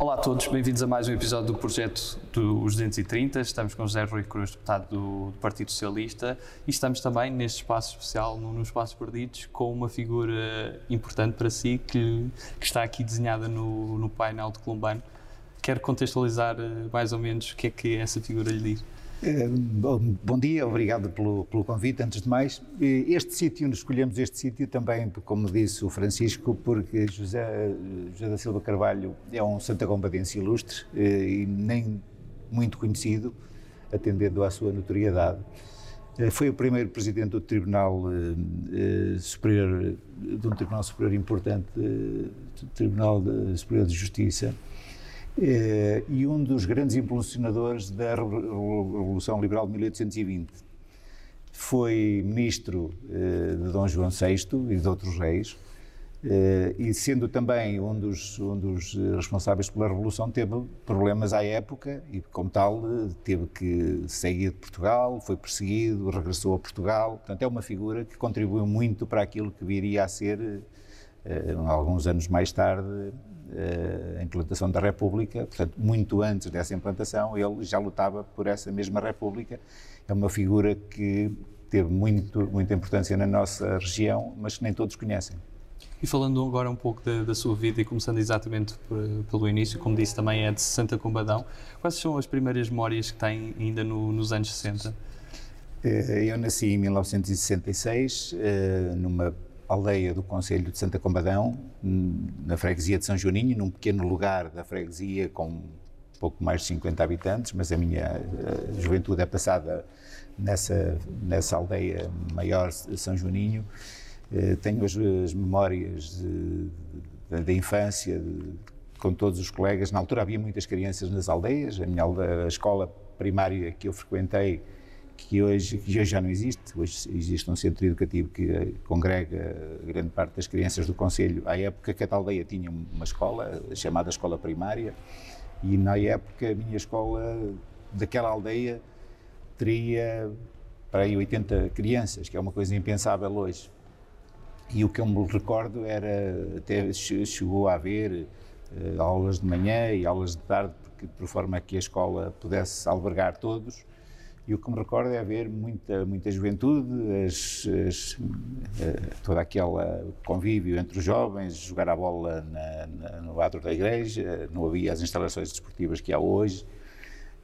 Olá a todos, bem-vindos a mais um episódio do projeto dos 230. Estamos com José Rui Cruz, deputado do, do, Partido Socialista, e estamos também neste espaço especial, no, no Espaço Perdidos, com uma figura importante para si que, que está aqui desenhada no, no painel de Columbano. Quero contextualizar eh, mais ou menos o que é que essa figura lhe diz. Eh, bom dia, obrigado pelo, pelo, convite. Antes de mais, eh, este sítio, escolhemos este sítio também, como disse o Francisco, porque José, José da Silva Carvalho é um santagombadense ilustre eh, e nem muito conhecido, atendendo à sua notoriedade. Foi o primeiro presidente do Tribunal Superior, de um Tribunal Superior importante, Tribunal Superior de Justiça e um dos grandes impulsionadores da Revolução Liberal de 1820. Foi ministro eh, de Dom João VI e de outros reis, eh, e sendo também um dos, um dos responsáveis pela Revolução, teve problemas à época e, como tal, teve que sair de Portugal, foi perseguido, regressou a Portugal. Portanto, é uma figura que contribuiu muito para aquilo que viria a ser, alguns anos mais tarde, a implantação da República, portanto, muito antes dessa implantação, ele já lutava por essa mesma República. É uma figura que teve muito, muita importância na nossa região, mas que nem todos conhecem. E falando agora um pouco da, da sua vida e começando exatamente por, pelo início, como disse também é de Santa Combadão, quais são as primeiras memórias que tem ainda no, nos anos 60? Eh, eu nasci em 1966, eh, numa aldeia do Conselho de Santa Combadão, na freguesia de São Joaninho, num pequeno lugar da freguesia com pouco mais de 50 habitantes, mas a minha a juventude é passada nessa, nessa aldeia maior São Joaninho. Eh, tenho as, as memórias da infância de, com todos os colegas. Na altura havia muitas crianças nas aldeias. A minha a escola primária que eu frequentei que hoje, que hoje já não existe. Hoje existe um centro educativo que eh, congrega grande parte das crianças do Conselho. À época, cada aldeia tinha uma escola, chamada Escola Primária, e na época a minha escola daquela aldeia teria para aí 80 crianças, que é uma coisa impensável hoje. E o que eu me recordo era, até chegou a haver uh, aulas de manhã e aulas de tarde, porque, por forma que a escola pudesse albergar todos, e o que me recordo é haver muita, muita juventude, as, as, eh, todo aquele convívio entre os jovens, jogar a bola na, na, no adro da igreja, não havia as instalações desportivas que há hoje,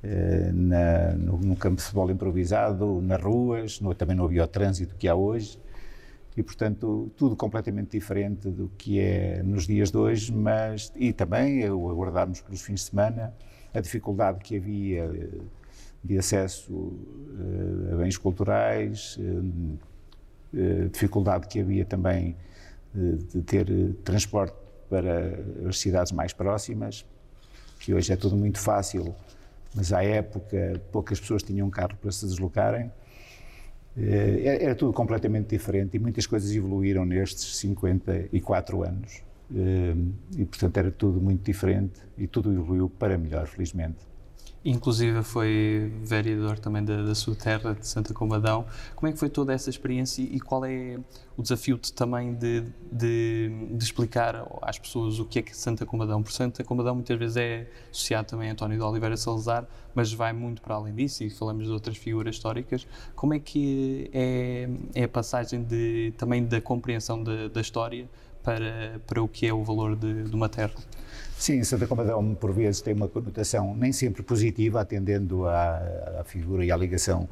eh, na, no, no, campo de futebol improvisado, nas ruas, no, também não havia o trânsito que há hoje, e portanto tudo completamente diferente do que é nos dias de hoje, mas e também o aguardarmos pelos fins de semana, a dificuldade que havia de acesso uh, a bens culturais, uh, dificuldade que havia também de ter transporte para as cidades mais próximas, que hoje é tudo muito fácil, mas à época poucas pessoas tinham carro para se deslocarem. Era tudo completamente diferente e muitas coisas evoluíram nestes 54 anos. E, portanto, era tudo muito diferente e tudo evoluiu para melhor, felizmente. Inclusive foi vereador também da, da, sua terra, de Santa Combadão. Como é que foi toda essa experiência e qual é o desafio de, também de, de, de, explicar às pessoas o que é que Santa Combadão? Porque Santa Combadão muitas vezes é associado também a António de Oliveira Salazar, mas vai muito para além disso e falamos de outras figuras históricas. Como é que é, é a passagem de, também da compreensão da história para, para o que é o valor de, de uma terra? Sim, Santa Combadão, por vezes, tem uma conotação nem sempre positiva, atendendo à, à figura e à ligação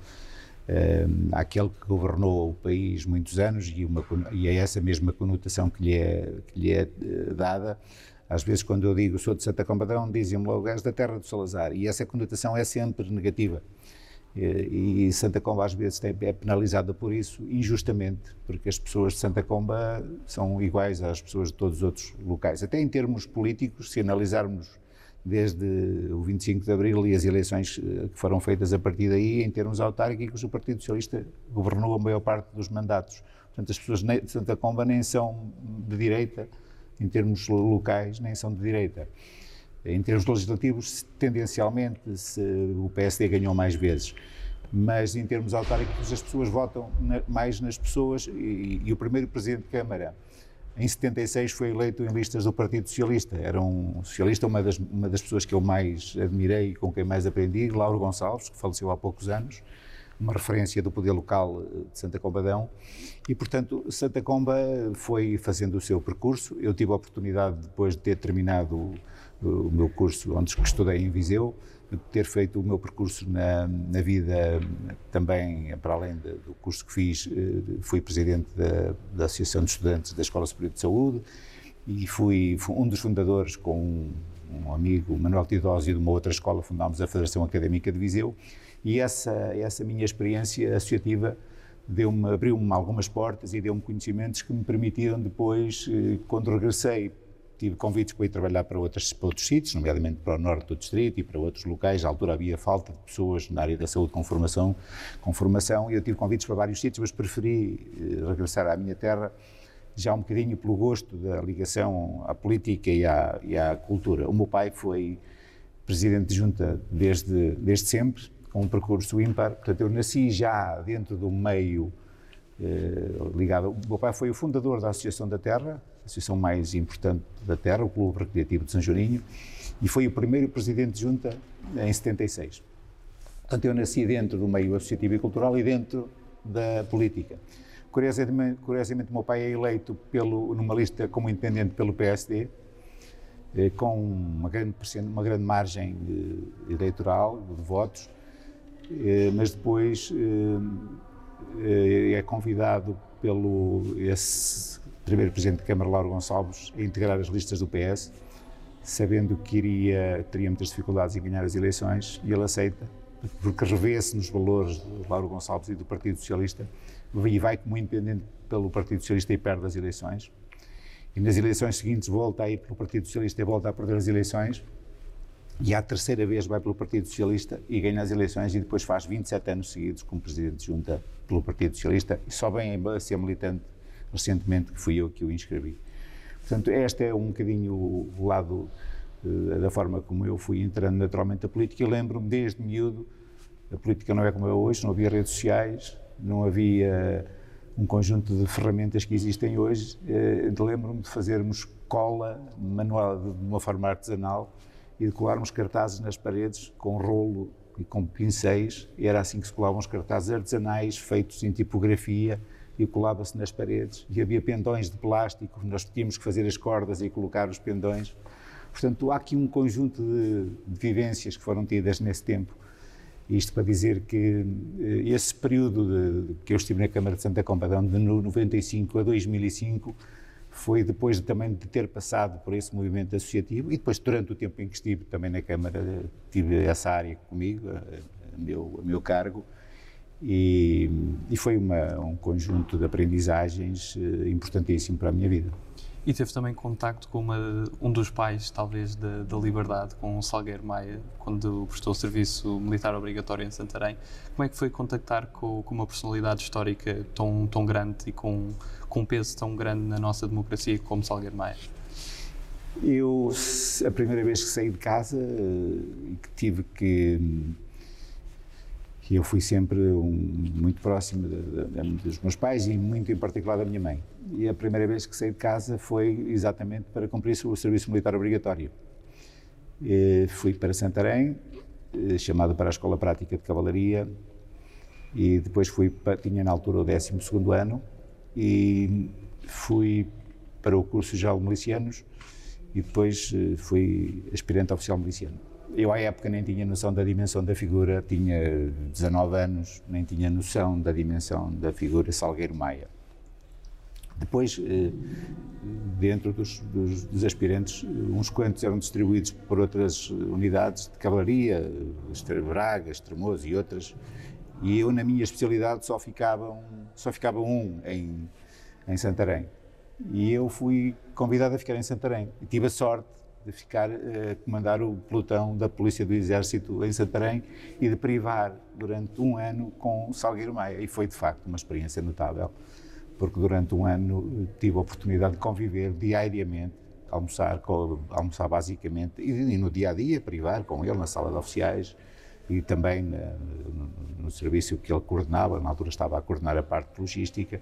eh, àquele que governou o país muitos anos e, uma, e é essa mesma conotação que lhe é, que lhe é eh, dada. Às vezes, quando eu digo sou de Santa Combadão, dizem-me logo és da terra do Salazar, e essa conotação é sempre negativa. E Santa Comba às vezes é penalizada por isso, injustamente, porque as pessoas de Santa Comba são iguais às pessoas de todos os outros locais. Até em termos políticos, se analisarmos desde o 25 de Abril e as eleições eh, que foram feitas a partir daí, em termos autárquicos, o Partido Socialista governou a maior parte dos mandatos. Portanto, as pessoas de Santa Comba nem são de direita, em termos locais, nem são de direita. Em termos legislativos, tendencialmente, o PSD ganhou mais vezes. Mas em termos autárquicos, as pessoas votam na, mais nas pessoas e, e, o primeiro Presidente de Câmara em 76 foi eleito em listas do Partido Socialista. Era um socialista, uma das, uma das pessoas que eu mais admirei e com quem mais aprendi, Lauro Gonçalves, que faleceu há poucos anos, uma referência do poder local eh, de Santa Combadão. E, portanto, Santa Comba foi fazendo o seu percurso. Eu tive a oportunidade, depois de ter terminado o, meu curso, onde estudei em Viseu, ter feito o meu percurso na, na vida também, para além de, do curso que fiz, eh, fui presidente da, da, Associação de Estudantes da Escola Superior de Saúde e fui, fui um dos fundadores com um, um amigo, Manuel Tidósio, de uma outra escola, fundámos a Federação Académica de Viseu e essa, essa minha experiência associativa deu-me, abriu-me algumas portas e deu-me conhecimentos que me permitiram depois, eh, quando regressei tive convites para ir trabalhar para, outros para outros sítios, nomeadamente para o norte do distrito e para outros locais. À altura havia falta de pessoas na área da saúde com formação, com formação e eu tive convites para vários sítios, mas preferi eh, regressar à minha terra já um bocadinho pelo gosto da ligação à política e à, e à cultura. O meu pai foi presidente de junta desde, desde sempre, com um percurso ímpar, portanto eu nasci já dentro do meio eh, ligado. O meu pai foi o fundador da Associação da Terra, a associação mais importante da Terra, o Clube Recreativo de São Juninho, e foi o primeiro presidente de junta em 76. Portanto, eu nasci dentro do meio associativo e cultural e dentro da política. Curiosamente, curiosamente o meu pai é eleito pelo, numa lista como independente pelo PSD, eh, com uma grande, uma grande margem eleitoral de votos, eh, mas depois é convidado pelo esse primeiro Presidente de Câmara, Lauro Gonçalves, a integrar as listas do PS, sabendo que iria, teria muitas dificuldades em ganhar as eleições, e ele aceita, porque revê-se nos valores de Lauro Gonçalves e do Partido Socialista, e vai como independente pelo Partido Socialista e perde as eleições. E nas eleições seguintes volta a ir pelo Partido Socialista e volta a perder as eleições, e à terceira vez vai pelo Partido Socialista e ganha as eleições e depois faz 27 anos seguidos como Presidente de Junta pelo Partido Socialista e só vem a ser militante recentemente, que fui eu que o inscrevi. Portanto, este é um bocadinho o lado uh, da forma como eu fui entrando naturalmente na política. Eu lembro-me desde miúdo, a política não é como é hoje, não havia redes sociais, não havia um conjunto de ferramentas que existem hoje. Uh, lembro-me de fazermos cola manual, de uma forma artesanal, e de colarmos cartazes nas paredes com rolo e com pincéis. Era assim que se colavam os cartazes artesanais, feitos em tipografia, e colava-se nas paredes. E havia pendões de plástico, nós tínhamos que fazer as cordas e colocar os pendões. Portanto, há aqui um conjunto de, de vivências que foram tidas nesse tempo. Isto para dizer que eh, esse período de, que eu estive na Câmara de Santa Compadão, de 95 a 2005, foi depois de, também de ter passado por esse movimento associativo e depois, durante o tempo em que estive também na Câmara, tive essa área comigo, a, a meu, a meu cargo, e, e foi uma, um conjunto de aprendizagens uh, importantíssimo para a minha vida. E teve também contacto com uma, um dos pais, talvez, da, da Liberdade, com o Salgueiro Maia, quando prestou serviço militar obrigatório em Santarém. Como é que foi contactar com, com uma personalidade histórica tão, tão grande e com, com peso tão grande na nossa democracia como Salgueiro Maia? Eu, a primeira vez que saí de casa eh, e que tive que que eu fui sempre um, muito próximo de, de, dos meus pais e muito em particular da minha mãe. E a primeira vez que saí de casa foi exatamente para cumprir o serviço militar obrigatório. E fui para Santarém, eh, chamado para a Escola Prática de Cavalaria, e depois fui para, tinha na altura o 12 ano, e fui para o curso de Milicianos, e depois eh, fui aspirante oficial miliciano. Eu, à época, nem tinha noção da dimensão da figura, tinha 19 anos, nem tinha noção da dimensão da figura Salgueiro Maia. Depois, eh, dentro dos, dos, dos, aspirantes, uns quantos eram distribuídos por outras unidades de cavalaria, Braga, Estremoso e outras, e eu, na minha especialidade, só ficava um, só ficava um em, em Santarém. E eu fui convidado a ficar em Santarém. E tive a sorte de ficar a uh, comandar o pelotão da Polícia do Exército em Santarém e de privar durante um ano com Salgueiro Maia. E foi, de facto, uma experiência notável, porque durante um ano eh, tive a oportunidade de conviver diariamente, almoçar, almoçar basicamente, e, no dia a dia, privar com ele na sala de oficiais e também no serviço que ele coordenava, na altura estava a coordenar a parte logística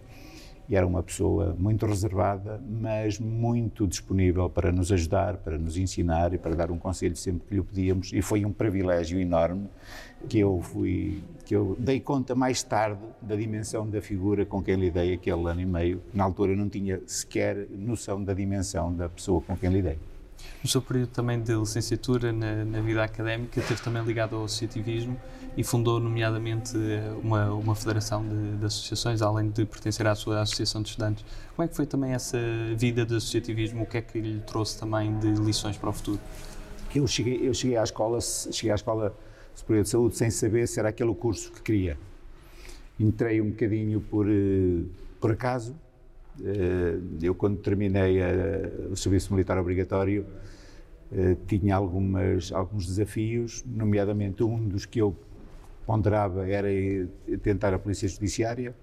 e era uma pessoa muito reservada, mas muito disponível para nos ajudar, para nos ensinar e para dar um conselho sempre que lhe pedíamos. E foi um privilégio enorme que eu fui, que eu dei conta mais tarde da dimensão da figura com quem lidei aquele ano e meio. Na altura eu não tinha sequer noção da dimensão da pessoa com quem lidei. No seu período também de licenciatura na, na vida académica, esteve também ligado ao associativismo e fundou, nomeadamente, uma, uma federação de, de, associações, além de pertencer à sua associação de estudantes. Como é que foi também essa vida de associativismo? O que é que lhe trouxe também de lições para o futuro? Eu cheguei, eu cheguei à escola, cheguei à escola superior de saúde sem saber se era aquele o curso que queria. Entrei um bocadinho por, eh, por acaso. Eh, eu, quando terminei o serviço militar obrigatório, eh, tinha algumas, alguns desafios, nomeadamente um dos que eu ponderava era tentar a Polícia Judiciária,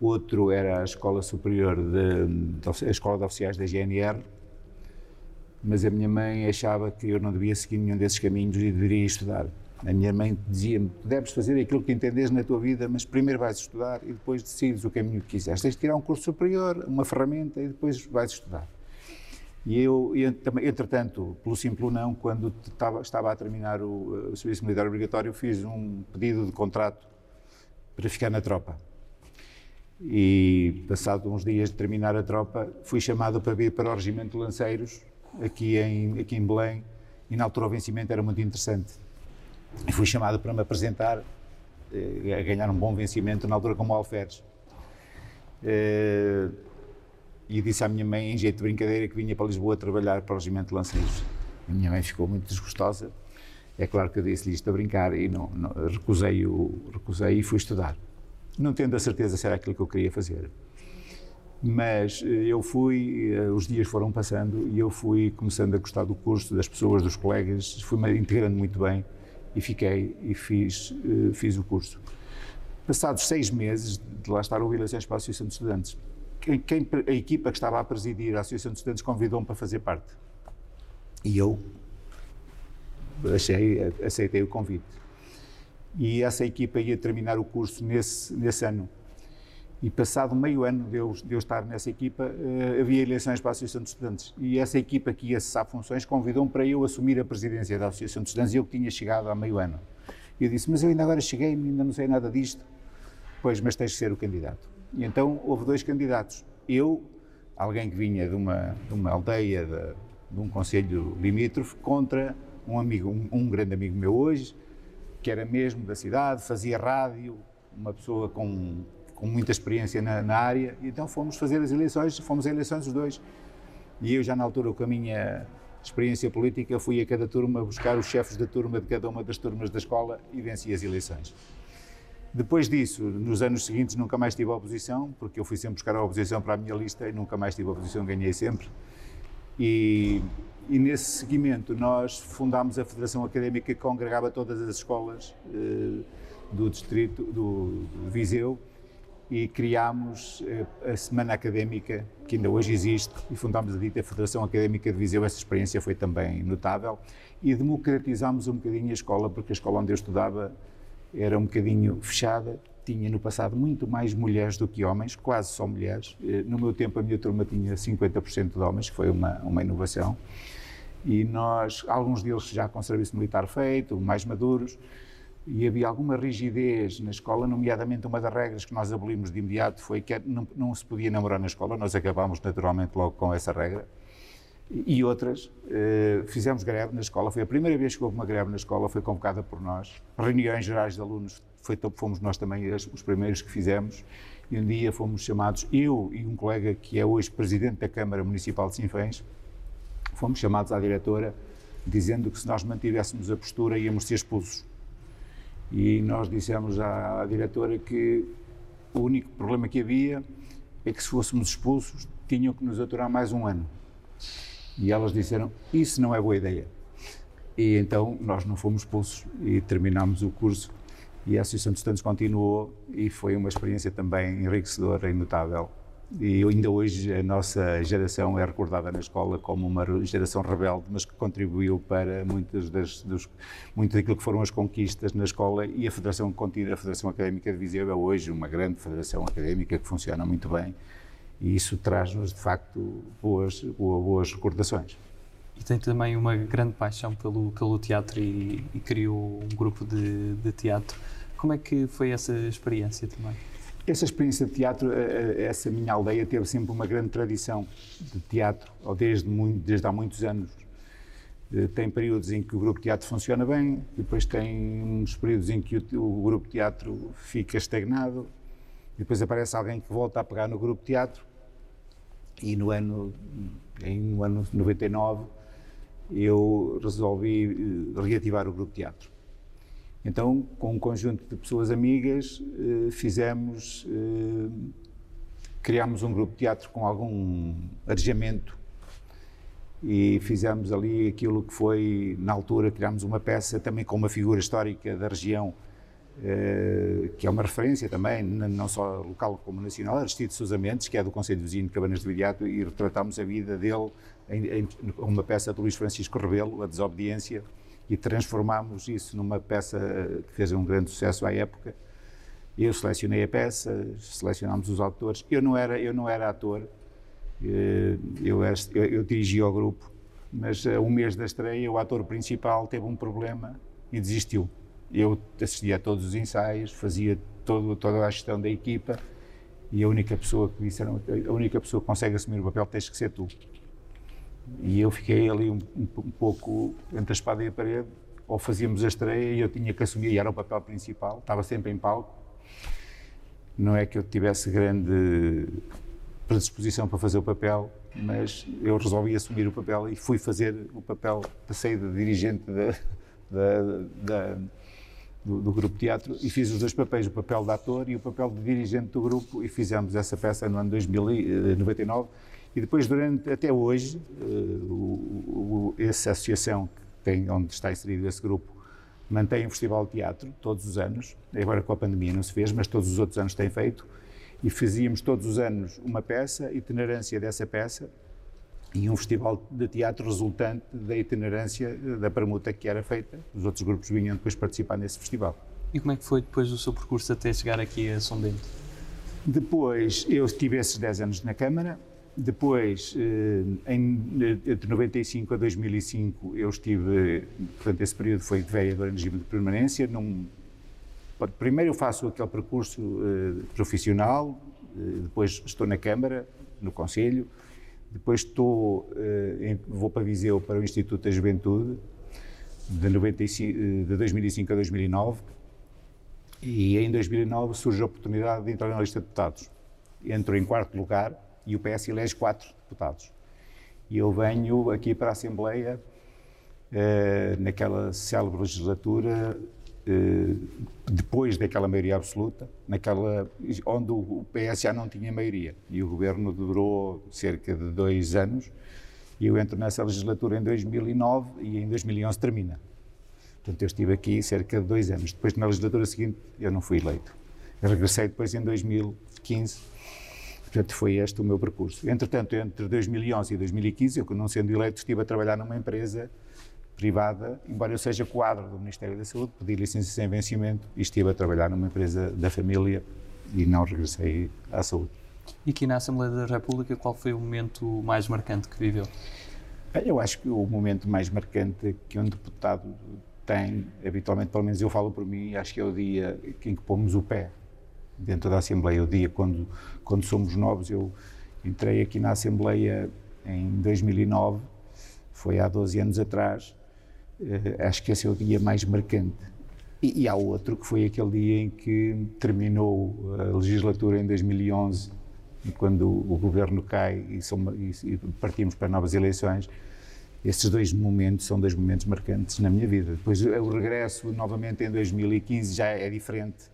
outro era a Escola Superior, de, de, a Escola de Oficiais da GNR, mas a minha mãe achava que eu não devia seguir nenhum desses caminhos e deveria estudar. A minha mãe dizia-me: deves fazer aquilo que entendes na tua vida, mas primeiro vais estudar e depois decides o caminho que quiseres. Tens de tirar um curso superior, uma ferramenta e depois vais estudar. E eu, entretanto, pelo simples não, quando estava a terminar o, o serviço militar obrigatório, fiz um pedido de contrato para ficar na tropa. E, passado uns dias de terminar a tropa, fui chamado para vir para o Regimento de Lanceiros, aqui em, aqui em Belém, e na altura o vencimento era muito interessante. E fui chamado para me apresentar, eh, a ganhar um bom vencimento, na altura como alferes. Eh, e disse à minha mãe, em jeito de brincadeira, que vinha para Lisboa trabalhar para o Regimento de Lanceiros. A minha mãe ficou muito desgostosa. É claro que eu disse-lhe isto a brincar e não, não, recusei, o, recusei e fui estudar. Não tendo a certeza se era aquilo que eu queria fazer. Mas eh, eu fui, os dias foram passando e eu fui começando a gostar do curso, das pessoas, dos colegas, fui-me integrando muito bem e fiquei e fiz, eh, fiz o curso. Passados seis meses de lá estar, houve eleições para a Associação de Estudantes quem, quem, a equipa que estava a presidir a Associação de Estudantes convidou-me para fazer parte. E eu achei, aceitei o convite. E essa equipa ia terminar o curso nesse, nesse ano. E passado meio ano de eu, de eu estar nessa equipa, uh, havia eleições para a Associação de Estudantes. E essa equipa que ia cessar funções convidou-me para eu assumir a presidência da Associação de Estudantes, eu que tinha chegado há meio ano. E eu disse, mas eu ainda agora cheguei, ainda não sei nada disto. Pois, mas tens de ser o candidato. E então houve dois candidatos. Eu, alguém que vinha de uma, de uma aldeia, de, de um conselho limítrofe, contra um amigo, um, um, grande amigo meu hoje, que era mesmo da cidade, fazia rádio, uma pessoa com, com muita experiência na, na área. Então fomos fazer as eleições, fomos a eleições os dois. E eu já na altura, com a minha experiência política, fui a cada turma buscar os chefes da turma de cada uma das turmas da escola e venci as eleições. Depois disso, nos anos seguintes, nunca mais tive oposição, porque eu fui sempre buscar a oposição para a minha lista e nunca mais tive oposição, ganhei sempre. E, e nesse seguimento, nós fundámos a Federação Académica que congregava todas as escolas eh, do distrito do, do, Viseu e criámos eh, a Semana Académica, que ainda hoje existe, e fundámos a dita Federação Académica de Viseu. Essa experiência foi também notável. E democratizámos um bocadinho a escola, porque a escola onde eu estudava era um bocadinho fechada, tinha no passado muito mais mulheres do que homens, quase só mulheres. Eh, no meu tempo a minha turma tinha 50% de homens, que foi uma, uma inovação. E nós, alguns deles já com serviço militar feito, mais maduros, e havia alguma rigidez na escola, nomeadamente uma das regras que nós abolimos de imediato foi que não, não se podia namorar na escola, nós acabámos naturalmente logo com essa regra e outras. Uh, fizemos greve na escola, foi a primeira vez que houve uma greve na escola, foi convocada por nós. Reuniões gerais de alunos, foi, fomos nós também os primeiros que fizemos. E um dia fomos chamados, eu e um colega que é hoje presidente da Câmara Municipal de Sinfãs, fomos chamados à diretora dizendo que se nós mantivéssemos a postura íamos ser expulsos. E nós dissemos à, à diretora que o único problema que havia é que se fôssemos expulsos tinham que nos aturar mais um ano. E elas disseram: Isso não é boa ideia. E então nós não fomos expulsos e terminámos o curso. E a Associação de Estudantes continuou e foi uma experiência também enriquecedora e notável. E ainda hoje a nossa geração é recordada na escola como uma geração rebelde, mas que contribuiu para muitas das, dos, muito daquilo que foram as conquistas na escola e a Federação Contínua, a Federação Académica de Viseu é hoje uma grande federação académica que funciona muito bem e isso traz-nos, de facto, boas, boas recordações. E tem também uma grande paixão pelo, pelo teatro e, e criou um grupo de, de teatro. Como é que foi essa experiência também? Essa experiência de teatro, eh, eh, essa minha aldeia teve sempre uma grande tradição de teatro, desde, muito, desde há muitos anos. Eh, tem períodos em que o grupo teatro funciona bem, depois tem uns períodos em que o, o grupo teatro fica estagnado, depois aparece alguém que volta a pegar no grupo teatro e no ano, em no ano 99 eu resolvi reativar o grupo teatro. Então, com um conjunto de pessoas amigas, eh, fizemos, eh, criámos um grupo de teatro com algum arejamento e fizemos ali aquilo que foi, na altura, criámos uma peça também com uma figura histórica da região, eh, que é uma referência também, não só local como nacional, Aristides Sousa Mendes, que é do Conselho Vizinho de Cabanas de Viriato, e retratámos a vida dele em uma peça de Luís Francisco Rebelo, A Desobediência, e transformámos isso numa peça que fez um grande sucesso à época. Eu selecionei a peça, selecionámos os autores. Eu não era, eu não era ator, eh, eu, eu, eu dirigia o grupo, mas a um mês da estreia o ator principal teve um problema e desistiu. Eu assistia a todos os ensaios, fazia todo, toda a gestão da equipa e a única pessoa que disseram, a única pessoa que consegue assumir o papel tens que ser tu. E eu fiquei ali um, um, um, pouco entre a espada e a parede, ou fazíamos a estreia e eu tinha que assumir, e era o papel principal, estava sempre em palco. Não é que eu tivesse grande predisposição para fazer o papel, mas eu resolvi assumir o papel e fui fazer o papel, passei de dirigente da, da, da, do, do, grupo teatro e fiz os dois papéis, o papel de ator e o papel de dirigente do grupo. E fizemos essa peça no ano 2099 e depois, durante, até hoje, uh, o, o, essa associação tem, onde está inserido esse grupo mantém um festival de teatro todos os anos. Agora com a pandemia não se fez, mas todos os outros anos tem feito. E fazíamos todos os anos uma peça, itinerância dessa peça e um festival de teatro resultante da itinerância da permuta que era feita. Os outros grupos vinham depois participar nesse festival. E como é que foi depois o seu percurso até chegar aqui a São Bento? Depois, eu tive esses 10 anos na Câmara, depois, eh, em, entre 95 a 2005, eu estive, portanto, esse período foi de vereador em regime de permanência. Num, primeiro eu faço aquele percurso uh, profissional, depois estou na Câmara, no Conselho, depois estou, vou para Viseu para o Instituto da Juventude, de, 95, de 2005 a 2009, e em 2009 surge a oportunidade de entrar na lista de deputados. Entro em quarto lugar, e o PS elege quatro deputados. E eu venho aqui para a Assembleia, eh, naquela célebre legislatura, eh, depois daquela maioria absoluta, naquela, onde o PS já não tinha maioria. E o governo durou cerca de dois anos. E eu entro nessa legislatura em 2009 e em 2011 termina. Portanto, eu estive aqui cerca de dois anos. Depois, na legislatura seguinte, eu não fui eleito. Eu regressei depois em 2015 Portanto, foi este o meu percurso. Entretanto, entre 2011 e 2015, eu, não sendo eleito, estive a trabalhar numa empresa privada, embora eu seja quadro do Ministério da Saúde, pedi licença sem vencimento e estive a trabalhar numa empresa da família e não regressei à saúde. E aqui na Assembleia da República, qual foi o momento mais marcante que viveu? Eu acho que o momento mais marcante que um deputado tem, habitualmente, pelo menos eu falo por mim, acho que é o dia em que pomos o pé dentro da Assembleia. O dia quando, quando somos novos, eu entrei aqui na Assembleia em 2009, foi há 12 anos atrás, uh, acho que esse é o dia mais marcante. E, e, há outro que foi aquele dia em que terminou a legislatura em 2011, quando o, o governo cai e, e, e partimos para novas eleições. Esses dois momentos são dois momentos marcantes na minha vida. Depois o regresso novamente em 2015 já é diferente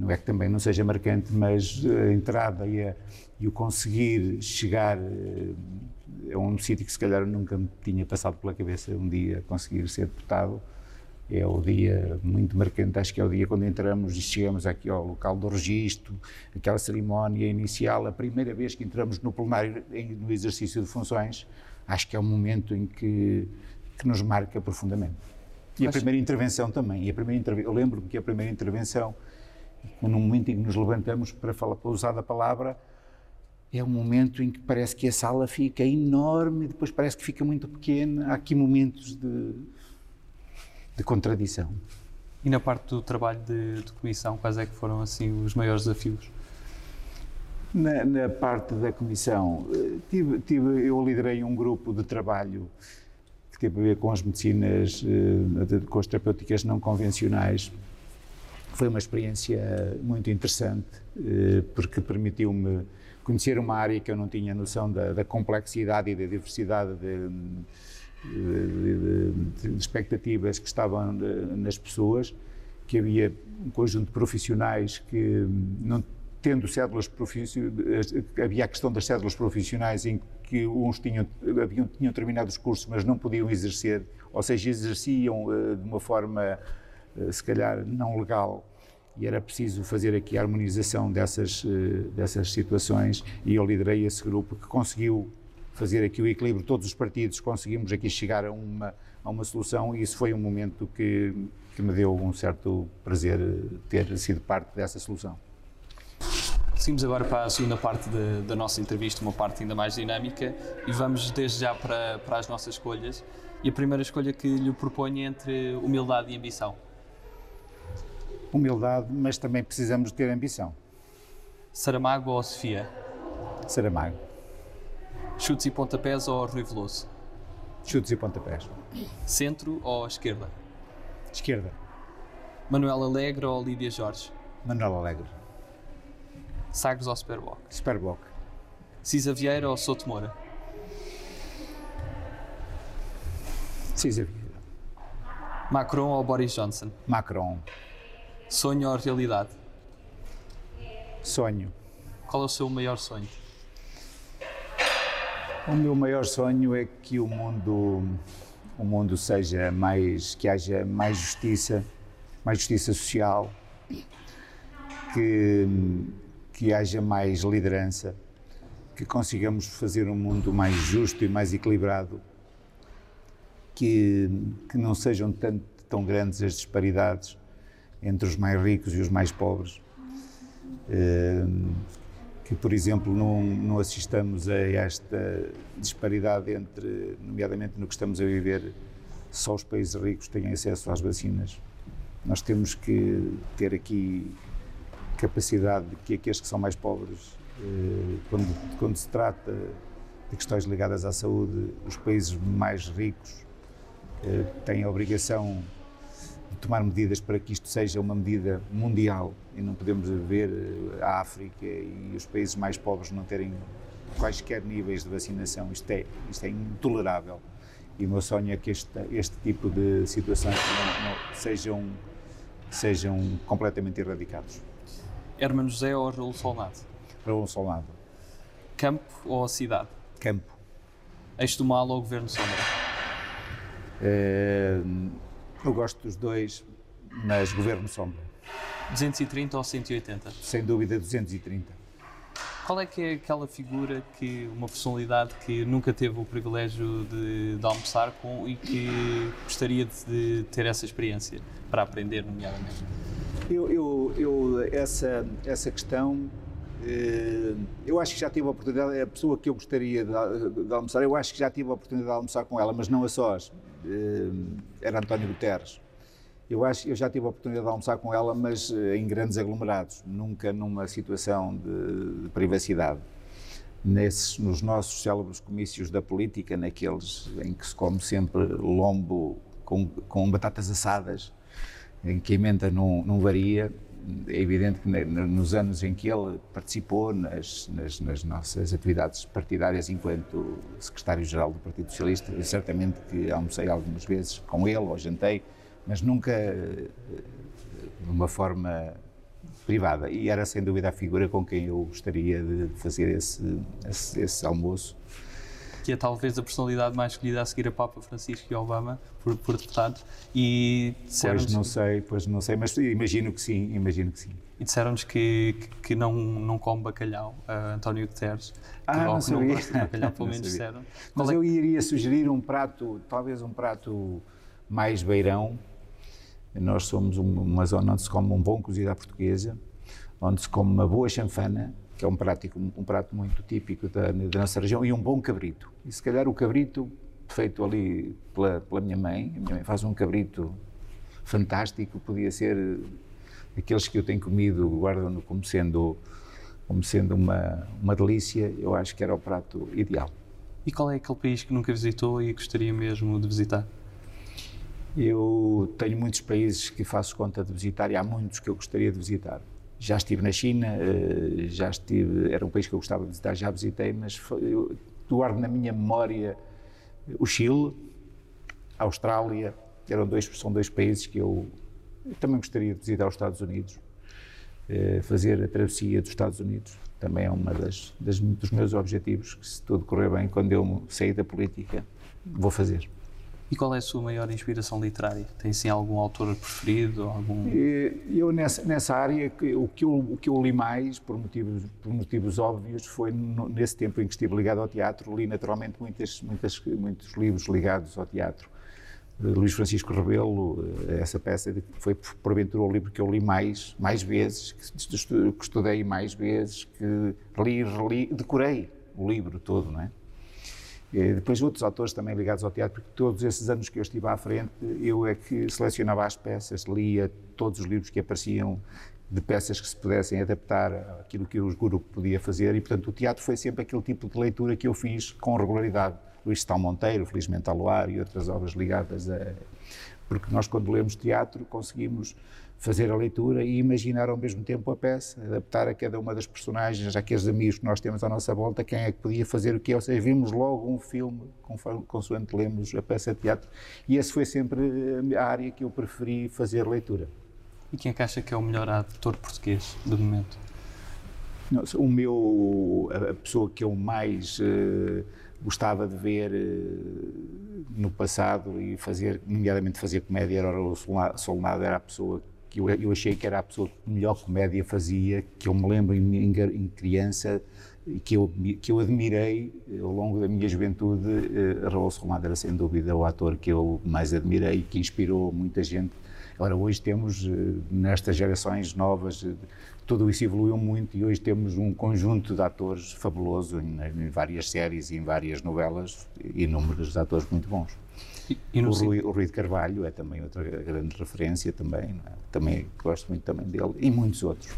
não é que também não seja marcante, mas a entrada e, a, e o conseguir chegar eh, a um sítio que se calhar nunca me tinha passado pela cabeça um dia conseguir ser deputado, é o dia muito marcante, acho que é o dia quando entramos e chegamos aqui ao local do registro, aquela cerimónia inicial, a primeira vez que entramos no plenário no exercício de funções, acho que é um momento em que, que nos marca profundamente. E a primeira intervenção também, e a primeira eu lembro-me que a primeira intervenção no momento em que nos levantamos para, falar, para usar a palavra, é um momento em que parece que a sala fica enorme, depois parece que fica muito pequena. Há aqui momentos de, de contradição. E na parte do trabalho de, de, comissão, quais é que foram assim os maiores desafios? Na, na parte da comissão, eh, tive, tive, eu liderei um grupo de trabalho que teve a ver com as medicinas, eh, com as terapêuticas não convencionais. Foi uma experiência muito interessante, eh, porque permitiu-me conhecer uma área que eu não tinha noção da, da complexidade e da diversidade de, de, de, de expectativas que estavam nas pessoas, que havia um conjunto de profissionais que não tendo cédulas profissionais, havia a questão das cédulas profissionais em que uns tinham, haviam, tinham terminado os cursos, mas não podiam exercer, ou seja, exerciam uh, de uma forma, se calhar, não legal, e era preciso fazer aqui a harmonização dessas, uh, dessas situações, e eu liderei esse grupo que conseguiu fazer aqui o equilíbrio, todos os partidos conseguimos aqui chegar a uma, a uma solução, e isso foi um momento que, que me deu um certo prazer ter sido parte dessa solução. Seguimos agora para a segunda parte de, da nossa entrevista, uma parte ainda mais dinâmica, e vamos desde já para, para as nossas escolhas. E a primeira escolha que lhe proponho é entre humildade e ambição. Humildade, mas também precisamos ter ambição. Saramago ou Sofia? Saramago. Chutes e pontapés ou Rui Veloso? Chutes e pontapés. Centro ou esquerda? Esquerda. Manuel Alegre ou Lídia Jorge? Manuel Alegre. Sagres ou Superboc? Superboc. Cisa Vieira ou Souto Moura? Cisa Vieira. Macron ou Boris Johnson? Macron. Sonho ou realidade? Sonho. Qual é o seu maior sonho? O meu maior sonho é que o mundo, o mundo seja mais, que haja mais justiça, mais justiça social, que que haja mais liderança, que consigamos fazer um mundo mais justo e mais equilibrado, que, que não sejam tanto, tão grandes as disparidades entre os mais ricos e os mais pobres. Ehm, que, por exemplo, não, não assistamos a esta disparidade entre, nomeadamente no que estamos a viver, só os países ricos têm acesso às vacinas. Nós temos que ter aqui capacidade que aqueles que são mais pobres, eh, quando, quando se trata de questões ligadas à saúde, os países mais ricos eh, têm a obrigação de tomar medidas para que isto seja uma medida mundial e não podemos ver eh, a África e os países mais pobres não terem quaisquer níveis de vacinação. Isto é, isto é intolerável. E o meu sonho é que este, este tipo de situações não, não, sejam, sejam completamente erradicados. Hermano José ou Raul Solnado? Raul Solnado. Campo ou cidade? Campo. Eixo do mal ou Governo Sombra? É, eu gosto dos dois, mas Governo Sombra. 230 ou 180? Sem dúvida 230. Qual é que é aquela figura que, uma personalidade que nunca teve o privilégio de, de almoçar com e que gostaria de, de ter essa experiência para aprender, nomeadamente? Eu, eu, eu, essa, essa questão, eh, eu acho que já tive a oportunidade, é a pessoa que eu gostaria de, de, almoçar, eu acho que já tive a oportunidade de almoçar com ela, mas não a sós. Eh, era António Guterres. Eu acho eu já tive a oportunidade de almoçar com ela, mas eh, em grandes aglomerados, nunca numa situação de, de privacidade. Nesses, nos nossos célebres comícios da política, naqueles em que se come sempre lombo com, com batatas assadas, em que a emenda não, não varia. É evidente que nos anos em que ele participou nas, nas, nas nossas atividades partidárias enquanto secretário-geral do Partido Socialista, certamente que almocei algumas vezes com ele ou jantei, mas nunca eh, de uma forma privada. E era sem dúvida a figura com quem eu gostaria de fazer esse, esse, esse almoço que é talvez a personalidade mais escolhida a seguir a Papa Francisco e Obama por, por deputados. E pois não sei, pois não sei, mas imagino que sim, imagino que sim. E disseram-nos que, que, que, não, não come bacalhau, uh, António Guterres. Ah, não, sabia. não gosta de bacalhau, pelo menos disseram. Mas é? eu iria sugerir um prato, talvez um prato mais beirão. Nós somos uma zona onde se come um bom cozido à portuguesa, onde se come uma boa chanfana que é um, prático, um prato muito típico da, da, nossa região, e um bom cabrito. E se calhar o cabrito, feito ali pela, pela minha mãe, a minha mãe faz um cabrito fantástico, podia ser aqueles que eu tenho comido, guardam-no como sendo, como sendo uma, uma delícia, eu acho que era o prato ideal. E qual é aquele país que nunca visitou e gostaria mesmo de visitar? Eu tenho muitos países que faço conta de visitar e há muitos que eu gostaria de visitar. Já estive na China, eh, já estive, era um país que eu gostava de visitar, já visitei, mas eu guardo na minha memória o Chile, a Austrália, eram dois, são dois países que eu, eu também gostaria de visitar os Estados Unidos, eh, fazer a travessia dos Estados Unidos. Também é das dos meus objetivos, que se tudo correr bem, quando eu sair da política, vou fazer. E qual é a sua maior inspiração literária? Tem sim algum autor preferido? Algum... Eu nessa, nessa área o que eu, o que eu li mais por motivos por motivos óbvios foi no, nesse tempo em que estive ligado ao teatro li naturalmente muitas, muitas muitos livros ligados ao teatro. Luís Francisco Rebelo, eh, essa peça foi porventura o livro que eu li mais mais vezes, que estudei mais vezes, que li, reli, decorei o livro todo, não é? E depois outros autores também ligados ao teatro, porque todos esses anos que eu estive à frente, eu é que selecionava as peças, lia todos os livros que apareciam de peças que se pudessem adaptar àquilo que o grupo podia fazer e, portanto, o teatro foi sempre aquele tipo de leitura que eu fiz com regularidade. Luís Tal Monteiro, Felizmente ao Luar e outras obras ligadas a... Porque nós, quando lemos teatro, conseguimos fazer a leitura e imaginar ao mesmo tempo a peça, adaptar a cada uma das personagens, aqueles amigos que nós temos à nossa volta, quem é que podia fazer o que, ou seja, vimos logo um filme conforme, consoante lemos a peça de teatro e essa foi sempre a área que eu preferi fazer leitura. E quem é que acha que é o melhor ator português do momento? O meu, a pessoa que eu mais uh, gostava de ver uh, no passado e fazer, nomeadamente fazer comédia, era o Solnado, era a pessoa que eu, eu, achei que era a pessoa que melhor comédia fazia, que eu me lembro em, em, em criança e que eu, que eu admirei ao longo da minha juventude. Uh, Raul Romado era sem dúvida o ator que eu mais admirei e que inspirou muita gente. Agora, hoje temos, uh, nestas gerações novas, uh, tudo isso evoluiu muito e hoje temos um conjunto de atores fabuloso em, várias séries e em várias novelas, inúmeros atores muito bons. E, o, Rui, o Rui de Carvalho é também outra grande referência também, é? também gosto muito também dele e muitos outros.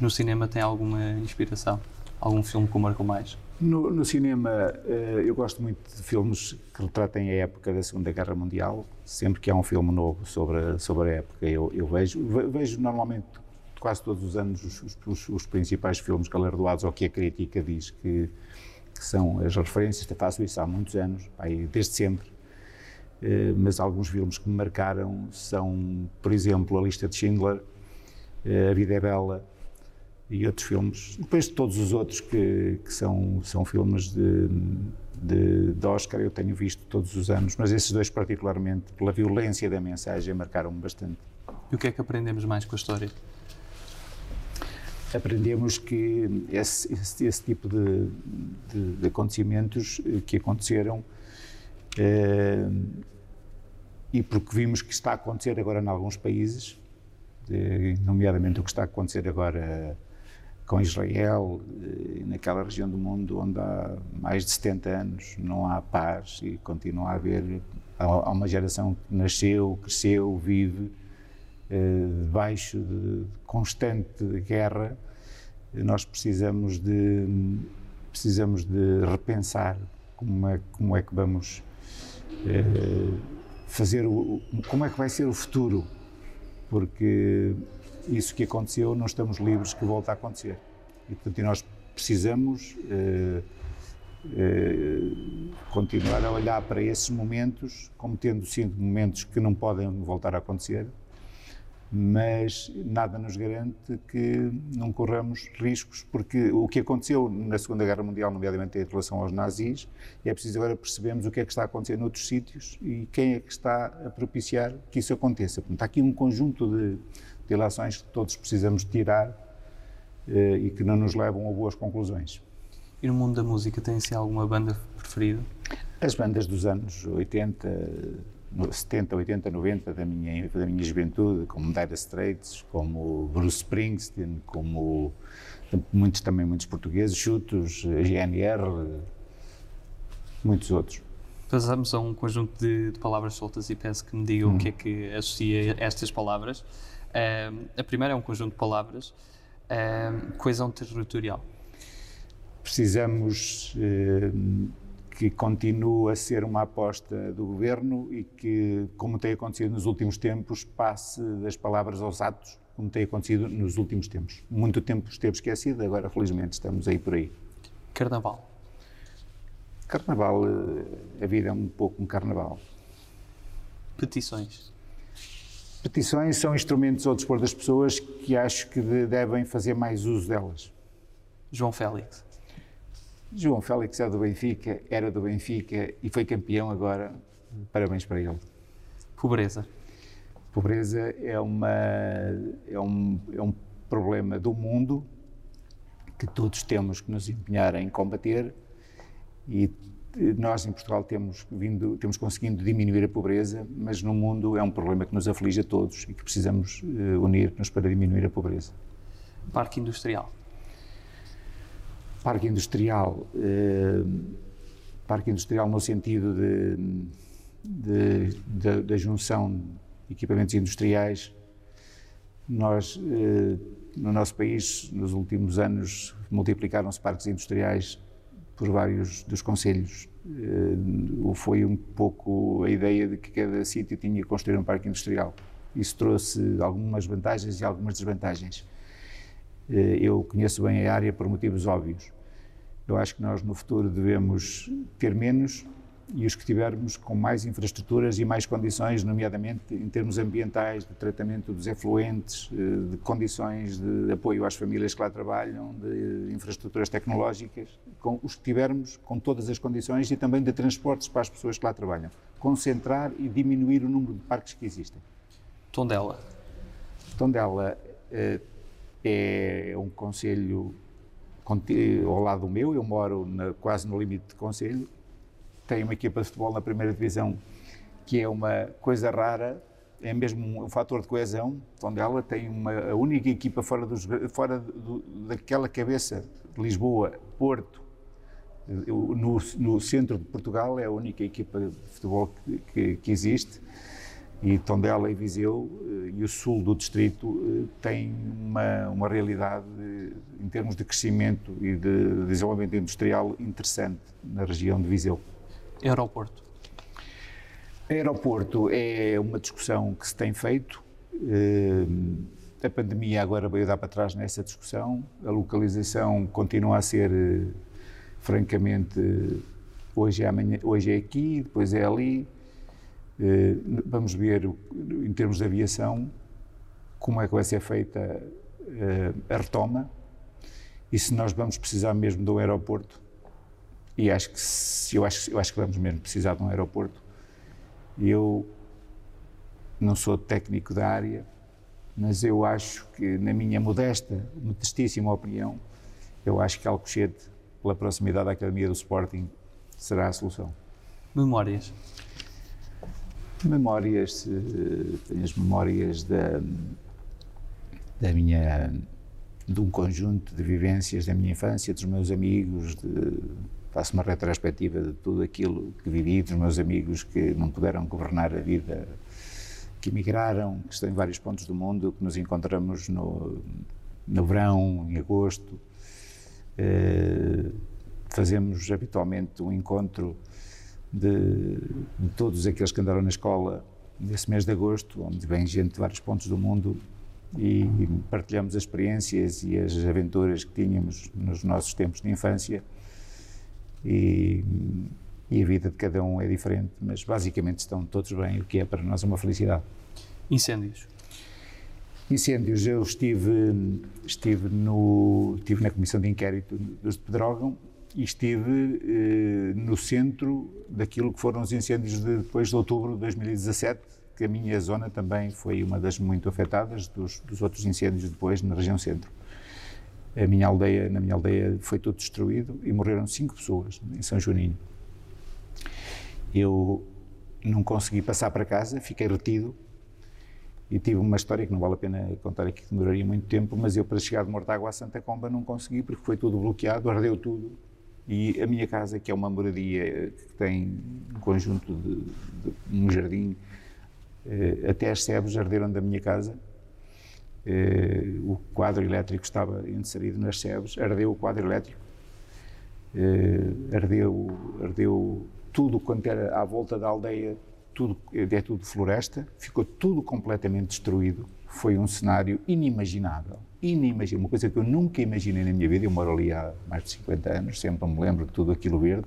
No cinema tem alguma inspiração? Algum filme que o marcou mais? No, no cinema, uh, eu gosto muito de filmes que retratem a época da Segunda Guerra Mundial. Sempre que há um filme novo sobre a, sobre a época, eu, eu vejo. Vejo normalmente, quase todos os anos, os, os, os principais filmes galardoados ou que a crítica diz que, que são as referências. Faço isso há muitos anos, desde sempre. Eh, mas alguns filmes que me marcaram são, por exemplo, A Lista de Schindler, eh, A Vida é Bela e outros filmes. Depois de todos os outros que, que são, são filmes de, de, de, Oscar, eu tenho visto todos os anos, mas esses dois, particularmente, pela violência da mensagem, marcaram-me bastante. E o que é que aprendemos mais com a história? Aprendemos que esse, esse, esse tipo de, de, de acontecimentos que aconteceram Uh, e porque vimos que está a acontecer agora em alguns países, nomeadamente o que está a acontecer agora com Israel, eh, naquela região do mundo onde há mais de 70 anos não há paz e continua a haver, há uma geração que nasceu, cresceu, vive eh, debaixo de constante guerra, nós precisamos de precisamos de repensar como é, como é que vamos eh, fazer o, como é que vai ser o futuro, porque isso que aconteceu não estamos livres que volte a acontecer. E portanto nós precisamos eh, eh, continuar a olhar para esses momentos como tendo sido momentos que não podem voltar a acontecer mas nada nos garante que não corramos riscos, porque o que aconteceu na Segunda Guerra Mundial, nomeadamente em relação aos nazis, é preciso agora percebermos o que é que está a acontecer noutros sítios e quem é que está a propiciar que isso aconteça. Portanto, há aqui um conjunto de, de relações que todos precisamos tirar eh, e que não nos levam a boas conclusões. E no mundo da música, tem-se alguma banda preferida? As bandas dos anos 80, 70, 80, 90 da minha, da minha juventude, como Dire Straits, como Bruce Springsteen, como muitos também muitos portugueses, Chutos, GNR, muitos outros. Passamos a um conjunto de, de, palavras soltas e peço que me digam hum. o que é que associa estas palavras. Uh, a primeira é um conjunto de palavras, uh, coesão territorial. Precisamos uh, que continue a ser uma aposta do governo e que, como tem acontecido nos últimos tempos, passe das palavras aos atos, como tem acontecido nos últimos tempos. Muito tempo esteve esquecido, agora felizmente estamos aí por aí. Carnaval. Carnaval, eh, a vida é um pouco um carnaval. Petições. Petições são instrumentos ao dispor das pessoas que acho que devem fazer mais uso delas. João Félix. João Félix é do Benfica, era do Benfica e foi campeão agora. Parabéns para ele. Pobreza. Pobreza é, uma, é, um, é um problema do mundo que todos temos que nos empenhar em combater e nós em Portugal temos vindo, temos conseguindo diminuir a pobreza, mas no mundo é um problema que nos aflige a todos e que precisamos uh, unir-nos para diminuir a pobreza. Parque industrial parque industrial, eh, parque industrial no sentido de, da junção de equipamentos industriais. Nós, eh, no nosso país, nos últimos anos, multiplicaram-se parques industriais por vários dos conselhos. Eh, foi um pouco a ideia de que cada sítio tinha que construir um parque industrial. Isso trouxe algumas vantagens e algumas desvantagens. Eh, eu conheço bem a área por motivos óbvios. Eu acho que nós no futuro devemos ter menos e os que tivermos com mais infraestruturas e mais condições, nomeadamente em termos ambientais, de tratamento dos efluentes, eh, de condições de apoio às famílias que lá trabalham, de infraestruturas tecnológicas, com os que tivermos com todas as condições e também de transportes para as pessoas que lá trabalham. Concentrar e diminuir o número de parques que existem. Tondela. Tondela eh, é um conselho ao lado do meu, eu moro na, quase no limite de conselho, tenho uma equipa de futebol na primeira divisão que é uma coisa rara, é mesmo um, fator de coesão, onde ela tem uma, a única equipa fora, dos, fora do, daquela cabeça de Lisboa, Porto, no, no, centro de Portugal, é a única equipa de futebol que, que, que existe e Tondela e Viseu eh, e o sul do distrito eh, têm uma, uma realidade em termos de crescimento e de desenvolvimento industrial interessante na região de Viseu. Aeroporto. Aeroporto é uma discussão que se tem feito. Eh, a pandemia agora veio dar para trás nessa discussão. A localização continua a ser, francamente, hoje é, amanhã, hoje é aqui, depois é ali eh, vamos ver, em termos de aviação, como é que vai ser feita eh, a retoma e se nós vamos precisar mesmo de um aeroporto. E acho que, se, eu, acho, eu acho que vamos mesmo precisar de um aeroporto. Eu não sou técnico da área, mas eu acho que, na minha modesta, modestíssima opinião, eu acho que Alcochete, pela proximidade da Academia do Sporting, será a solução. Memórias. Memórias, tenho as memórias da, da minha, de um conjunto de vivências da minha infância, dos meus amigos, de, faço uma retrospectiva de tudo aquilo que vivi, dos meus amigos que não puderam governar a vida, que emigraram, que estão em vários pontos do mundo, que nos encontramos no, no verão, em agosto. Uh, fazemos habitualmente um encontro de, de, todos aqueles que andaram na escola nesse mês de agosto, onde vem gente de vários pontos do mundo e partilhamos as experiências e as aventuras que tínhamos nos nossos tempos de infância. E, e a vida de cada um é diferente, mas basicamente estão todos bem, o que é para nós uma felicidade. Incêndios. Incêndios, eu estive, estive, no, estive na comissão de inquérito dos de Pedrógão e estive eh, no centro daquilo que foram os incêndios de, depois de outubro de 2017, que a minha zona também foi uma das muito afetadas dos, dos outros incêndios depois na região centro. A minha aldeia, na minha aldeia foi tudo destruído e morreram cinco pessoas em São Joaninho. Eu não consegui passar para casa, fiquei retido e tive uma história que não vale a pena contar aqui, que demoraria muito tempo, mas eu para chegar de Mortágua a Santa Comba não consegui porque foi tudo bloqueado, ardeu tudo. E a minha casa, que é uma moradia que tem um conjunto de, de um jardim, eh, até as sebes arderam da minha casa. Eh, o quadro elétrico estava inserido nas sebes, ardeu o quadro elétrico, eh, ardeu, ardeu tudo quanto era à volta da aldeia, tudo, é tudo floresta, ficou tudo completamente destruído. Foi um cenário inimaginável, inimaginável, uma coisa que eu nunca imaginei na minha vida. Eu moro ali há mais de 50 anos, sempre me lembro de tudo aquilo verde.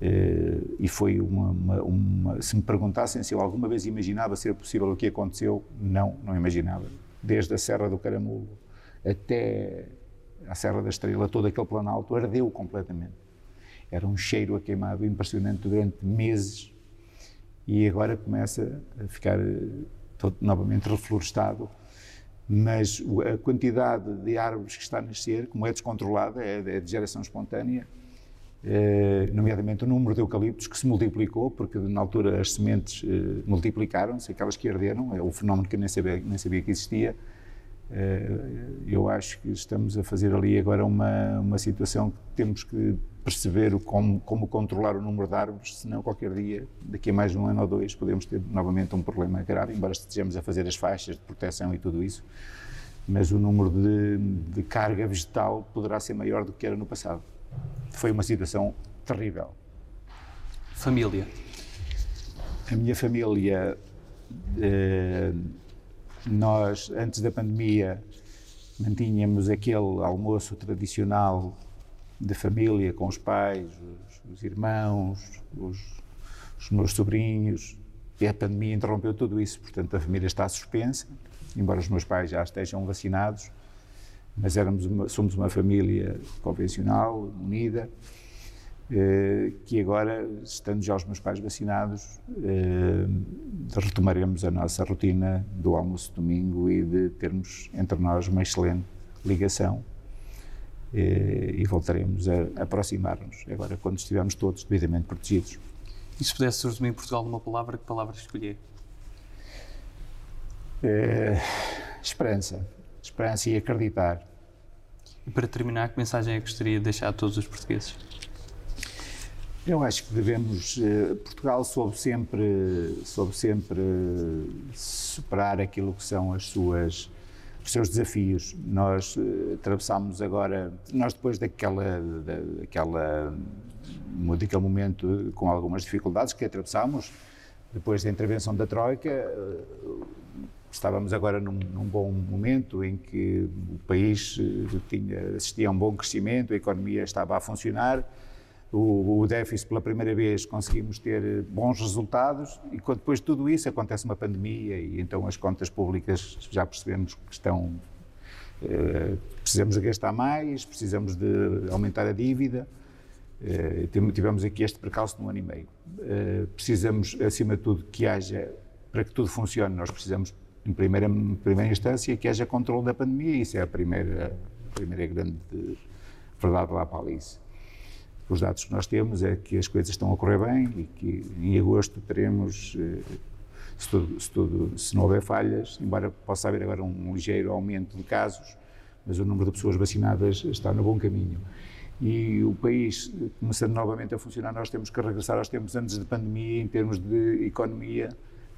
Uh, e foi uma, uma, uma, Se me perguntassem se eu alguma vez imaginava ser possível o que aconteceu, não, não imaginava. Desde a Serra do Caramulo até a Serra da Estrela, todo aquele planalto ardeu completamente. Era um cheiro a queimado impressionante durante meses e agora começa a ficar eh, todo, novamente reflorestado. Mas a quantidade de árvores que está a nascer, como é descontrolada, é, é de geração espontânea, eh, nomeadamente o número de eucaliptos que se multiplicou, porque na altura as sementes eh, multiplicaram-se, aquelas que arderam, é um fenómeno que eu nem sabia, nem sabia que existia. Eu acho que estamos a fazer ali agora uma, uma situação que temos que perceber como, como controlar o número de árvores, senão qualquer dia, daqui a mais de um ano ou dois, podemos ter novamente um problema grave, embora estejamos a fazer as faixas de proteção e tudo isso, mas o número de, de carga vegetal poderá ser maior do que era no passado. Foi uma situação terrível. Família. A minha família, eh, nós, antes da pandemia, mantínhamos aquele almoço tradicional de família, com os pais, os, os irmãos, os, os, meus sobrinhos. E a pandemia interrompeu tudo isso, portanto a família está suspensa, embora os meus pais já estejam vacinados, mas éramos uma, somos uma família convencional, unida, que agora, estando já os meus pais vacinados, eh, retomaremos a nossa rotina do almoço de domingo e de termos entre nós uma excelente ligação eh, e voltaremos a aproximar-nos, agora quando estivermos todos devidamente protegidos. E se pudesse resumir em Portugal numa palavra, que palavra escolher? É, esperança. Esperança e acreditar. E para terminar, que mensagem é que gostaria de deixar a todos os portugueses? Eu acho que devemos. Eh, Portugal soube sempre, soube sempre superar aquilo que são as suas os seus desafios. Nós uh, atravessámos agora, nós depois daquela, daquela, daquele momento com algumas dificuldades que atravessámos, depois da intervenção da Troika, uh, estávamos agora num, num, bom momento em que o país uh, tinha, assistia a um bom crescimento, a economia estava a funcionar, o, déficit pela primeira vez conseguimos ter bons resultados e quando depois de tudo isso acontece uma pandemia e então as contas públicas já percebemos que estão eh, precisamos de gastar mais, precisamos de aumentar a dívida eh, tivemos aqui este percalço de um ano e meio. Eh, precisamos acima de tudo que haja para que tudo funcione nós precisamos em primeira, primeira instância que haja controle da pandemia isso é a primeira, a primeira grande verdade lá para Alice os dados que nós temos é que as coisas estão a correr bem e que em agosto teremos, eh, se, tudo, se, tudo, se não houver falhas, embora possa haver agora um ligeiro aumento de casos, mas o número de pessoas vacinadas está no bom caminho. E o país, começando novamente a funcionar, nós temos que regressar aos tempos antes da pandemia em termos de economia,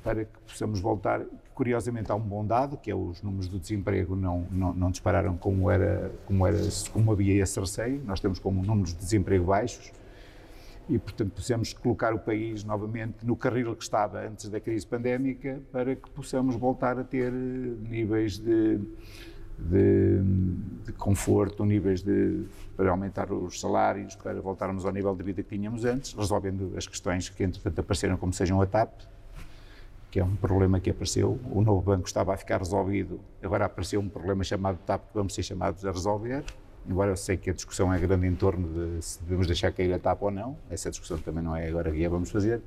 para que possamos voltar. Curiosamente, há um bom dado, que é os números do desemprego não, não, não dispararam como, era, como, era, como havia esse receio. Nós temos como números de desemprego baixos e, portanto, possamos colocar o país novamente no carril que estava antes da crise pandémica para que possamos voltar a ter níveis de, de, de conforto, níveis de, para aumentar os salários, para voltarmos ao nível de vida que tínhamos antes, resolvendo as questões que, entretanto, apareceram, como sejam a TAP, que é um problema que apareceu. O novo banco estava a ficar resolvido, agora apareceu um problema chamado TAP que vamos ser chamados a resolver. Embora eu sei que a discussão é grande em torno de se devemos deixar cair a TAP ou não, essa discussão também não é agora que a vamos fazer,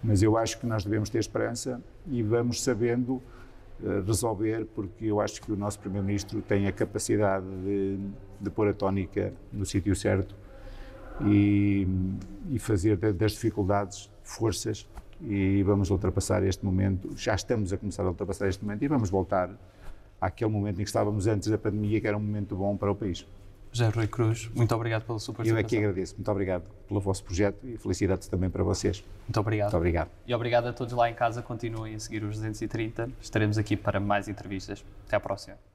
mas eu acho que nós devemos ter esperança e vamos sabendo uh, resolver, porque eu acho que o nosso Primeiro-Ministro tem a capacidade de, de pôr a tónica no sítio certo e, e fazer das dificuldades forças e vamos ultrapassar este momento. Já estamos a começar a ultrapassar este momento e vamos voltar àquele momento em que estávamos antes da pandemia, que era um momento bom para o país. José Rui Cruz, muito obrigado pela sua participação. Eu é que agradeço. Muito obrigado pelo vosso projeto e felicidades também para vocês. Muito obrigado. Muito obrigado. E obrigado a todos lá em casa. Continuem a seguir os 230. Estaremos aqui para mais entrevistas. Até à próxima.